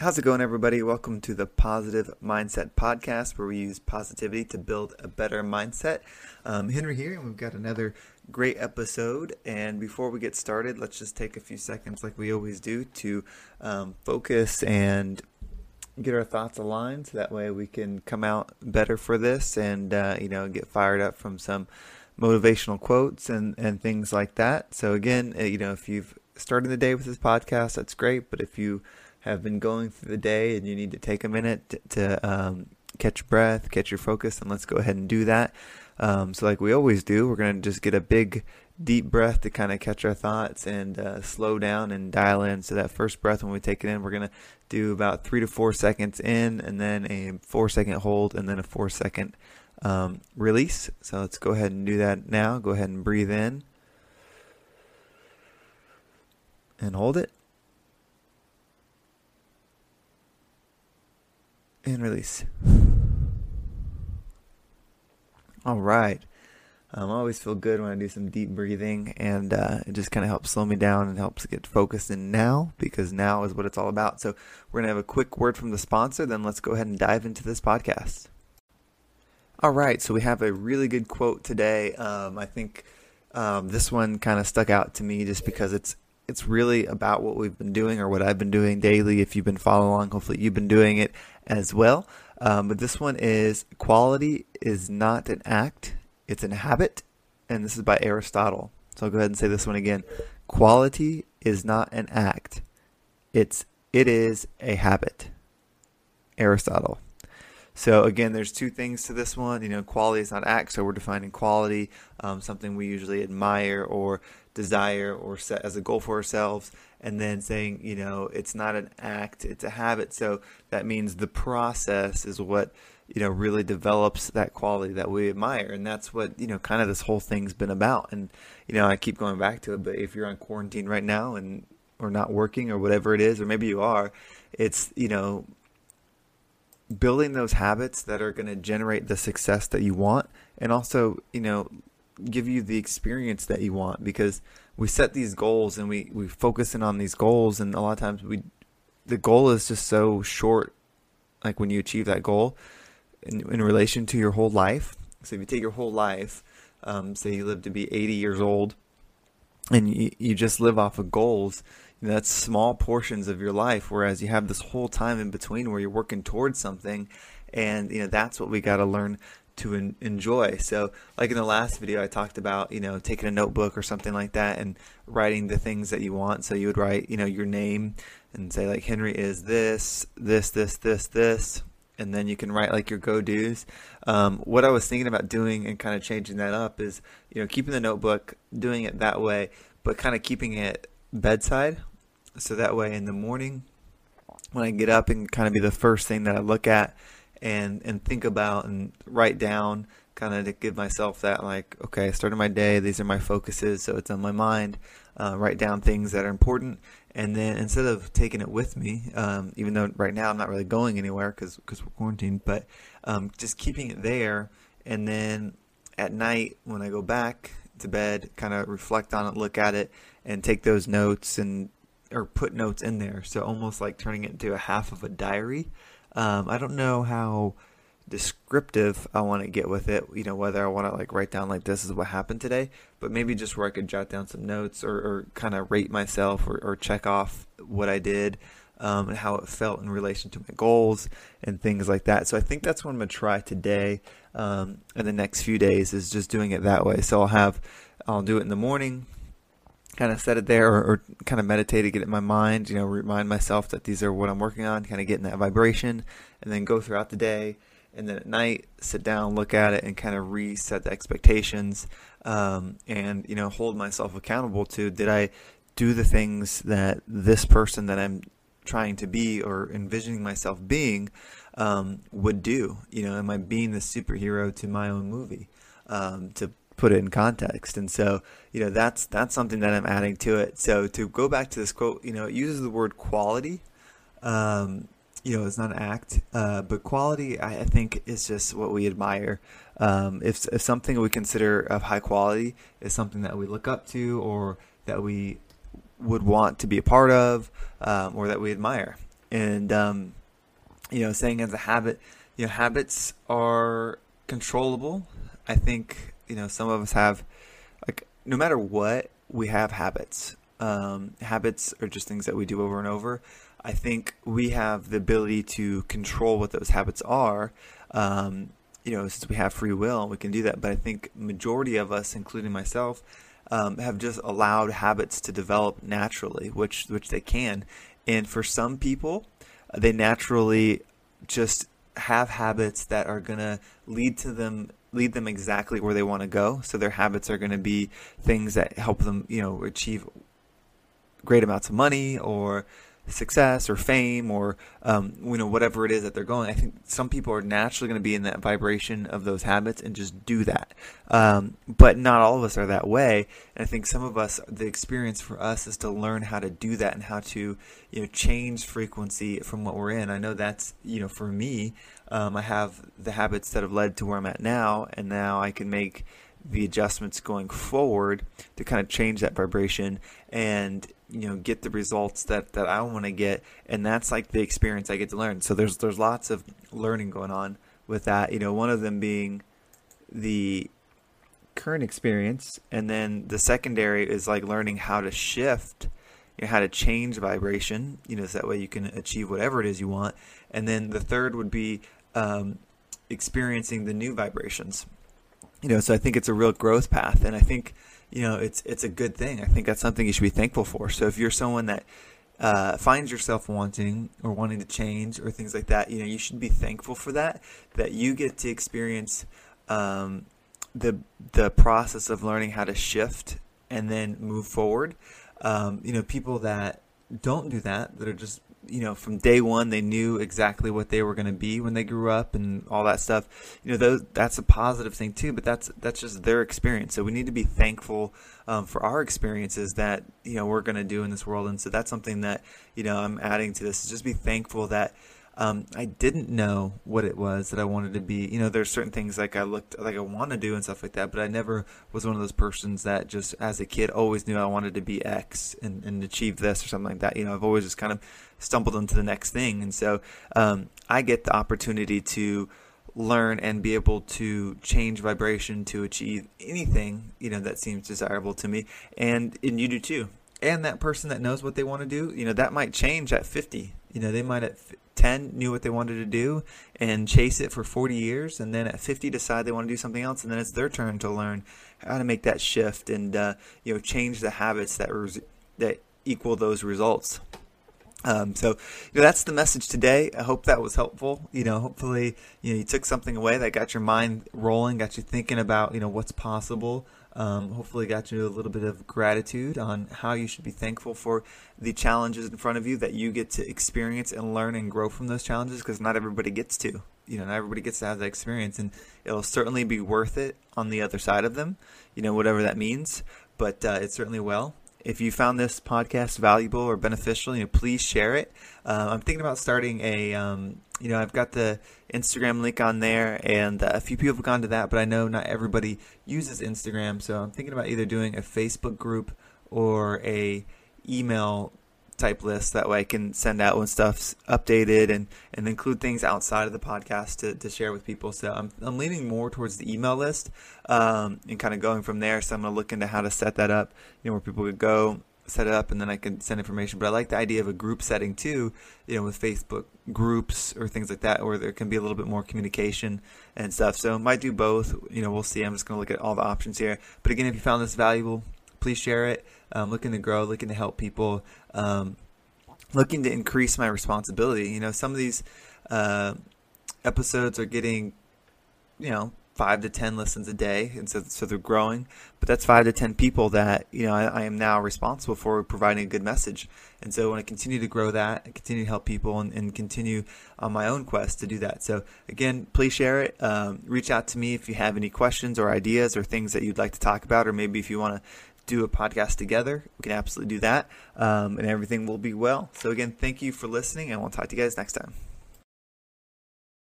How's it going, everybody? Welcome to the Positive Mindset Podcast, where we use positivity to build a better mindset. Um, Henry here, and we've got another great episode. And before we get started, let's just take a few seconds, like we always do, to um, focus and get our thoughts aligned, so that way we can come out better for this, and uh, you know, get fired up from some motivational quotes and and things like that. So again, uh, you know, if you've started the day with this podcast, that's great. But if you have been going through the day and you need to take a minute to, um, catch your breath, catch your focus, and let's go ahead and do that. Um, so, like we always do, we're going to just get a big, deep breath to kind of catch our thoughts and uh, slow down and dial in. So, that first breath, when we take it in, we're going to do about three to four seconds in, and then a four second hold, and then a four second um, release. So, let's go ahead and do that now. Go ahead and breathe in and hold it. And release. All right. Um, I always feel good when I do some deep breathing, and uh, it just kind of helps slow me down and helps get focused in now because now is what it's all about. So, we're going to have a quick word from the sponsor, then let's go ahead and dive into this podcast. All right, so we have a really good quote today. Um, I think um, this one kind of stuck out to me just because it's it's really about what we've been doing or what I've been doing daily. If you've been following along, hopefully you've been doing it as well. Um, but this one is quality is not an act, it's an habit. And this is by Aristotle. So I'll go ahead and say this one again. Quality is not an act, it's it is a habit. Aristotle. So again, there's two things to this one. You know, quality is not act, so we're defining quality, um, something we usually admire or desire or set as a goal for ourselves, and then saying, you know, it's not an act, it's a habit. So that means the process is what you know really develops that quality that we admire, and that's what you know kind of this whole thing's been about. And you know, I keep going back to it, but if you're on quarantine right now and or not working or whatever it is, or maybe you are, it's you know building those habits that are going to generate the success that you want and also you know give you the experience that you want because we set these goals and we we focus in on these goals and a lot of times we the goal is just so short like when you achieve that goal in, in relation to your whole life. So if you take your whole life um, say you live to be 80 years old and you, you just live off of goals that's small portions of your life whereas you have this whole time in between where you're working towards something and you know that's what we got to learn to en- enjoy so like in the last video i talked about you know taking a notebook or something like that and writing the things that you want so you would write you know your name and say like henry is this this this this this and then you can write like your go-dos. Um, what I was thinking about doing and kind of changing that up is, you know, keeping the notebook, doing it that way, but kind of keeping it bedside, so that way in the morning when I get up and kind of be the first thing that I look at and and think about and write down, kind of to give myself that like, okay, I started my day. These are my focuses, so it's on my mind. Uh, write down things that are important, and then instead of taking it with me, um, even though right now I'm not really going anywhere because because we're quarantined, but um, just keeping it there, and then at night when I go back to bed, kind of reflect on it, look at it, and take those notes and or put notes in there. So almost like turning it into a half of a diary. Um, I don't know how descriptive I want to get with it. You know, whether I want to like write down like this is what happened today, but maybe just where I could jot down some notes or, or kind of rate myself or, or check off what I did. Um, and how it felt in relation to my goals and things like that. So I think that's what I'm gonna try today um, in the next few days is just doing it that way. So I'll have I'll do it in the morning, kind of set it there or, or, kind of meditate to get it in my mind, you know, remind myself that these are what I'm working on, kind of getting that vibration, and then go throughout the day. And then at night, sit down, look at it, and kind of reset the expectations um, and, you know, hold myself accountable to did I do the things that this person that I'm trying to be or envisioning myself being um, would do? You know, am I being the superhero to my own movie? Um, to put it in context. And so, you know, that's that's something that I'm adding to it. So to go back to this quote, you know, it uses the word quality. Um, you know, it's not an act, uh, but quality, I, I, think, is just what we admire. Um, if if something we consider of high quality is something that we look up to or that we would want to be a part of um, or that we admire. And, um, you know, saying as a habit, you know, habits are controllable. I think, you know, some of us have, like, no matter what, we have habits. Um, habits are just things that we do over and over. I think we have the ability to control what those habits are. Um, you know, since we have free will, we can do that. But I think majority of us, including myself, um, have just allowed habits to develop naturally, which which they can. And for some people, they naturally just have habits that are to lead to them lead them exactly where they want to go. So their habits are going to be things that help them, you know, achieve great amounts of money or success or fame or um, you know whatever it is that they're going. I think some people are naturally going to be in that vibration of those habits and just do that. Um, but not all of us are that way. And I think some of us, the experience for us is to learn how to do that and how to you know change frequency from what we're in. I know that's you know for me, um, I have the habits that have led to where I'm at now, and now I can make the adjustments going forward to kind of change that vibration and you know get the results that that I want to get. And that's like the experience I get to learn. So there's there's lots of learning going on with that you know one of them being the current experience. And then the secondary is like learning how to shift you know, how to change vibration you know so that way you can achieve whatever it is you want. And then the third would be um, experiencing the new vibrations you know so I think it's a real growth path and I think you know, it's it's a good thing. I think that's something you should be thankful for. So if you're someone that uh, finds yourself wanting or wanting to change or things like that, you know, you should be thankful for that. That you get to experience um, the the process of learning how to shift and then move forward. Um, you know, people that don't do that, that are just you know, from day one, they knew exactly what they were going to be when they grew up and all that stuff. You know, those, that's a positive thing too, but that's, that's just their experience. So we need to be thankful um, for our experiences that, you know, we're going to do in this world. And so that's something that, you know, I'm adding to this is just be thankful that, um, I didn't know what it was that I wanted to be. You know, there's certain things like I looked like I want to do and stuff like that, but I never was one of those persons that just as a kid always knew I wanted to be X and, and achieve this or something like that. You know, I've always just kind of stumbled into the next thing. And so um, I get the opportunity to learn and be able to change vibration to achieve anything, you know, that seems desirable to me. And, and you do too. And that person that knows what they want to do, you know, that might change at 50. You know, they might at 10 knew what they wanted to do and chase it for 40 years. And then at 50 decide they want to do something else. And then it's their turn to learn how to make that shift and, uh, you know, change the habits that, res- that equal those results. Um, so you know, that's the message today. I hope that was helpful. You know, hopefully you know you took something away that got your mind rolling, got you thinking about you know what's possible. Um, hopefully, got you a little bit of gratitude on how you should be thankful for the challenges in front of you that you get to experience and learn and grow from those challenges. Because not everybody gets to, you know, not everybody gets to have that experience, and it'll certainly be worth it on the other side of them. You know, whatever that means, but uh, it certainly will. If you found this podcast valuable or beneficial, you know, please share it. Uh, I'm thinking about starting a, um, you know, I've got the Instagram link on there, and uh, a few people have gone to that, but I know not everybody uses Instagram, so I'm thinking about either doing a Facebook group or a email type list. That way I can send out when stuff's updated and, and include things outside of the podcast to, to share with people. So I'm, I'm leaning more towards the email list um, and kind of going from there. So I'm going to look into how to set that up, you know, where people could go set it up and then I can send information. But I like the idea of a group setting too, you know, with Facebook groups or things like that, where there can be a little bit more communication and stuff. So might do both. You know, we'll see. I'm just going to look at all the options here. But again, if you found this valuable, please share it. Um, looking to grow, looking to help people, um, looking to increase my responsibility. You know, some of these uh, episodes are getting, you know, five to ten listens a day, and so so they're growing. But that's five to ten people that you know I, I, am now responsible for providing a good message. And so I want to continue to grow that, continue to help people, and, and, continue on my own quest to do that. So again, please share it. Um, reach out to me if you have any questions or ideas or things that you'd like to talk about, or maybe if you want to do a podcast together, we can absolutely do that, um, and everything will be well. So again, thank you for listening, and we'll talk to you guys next time.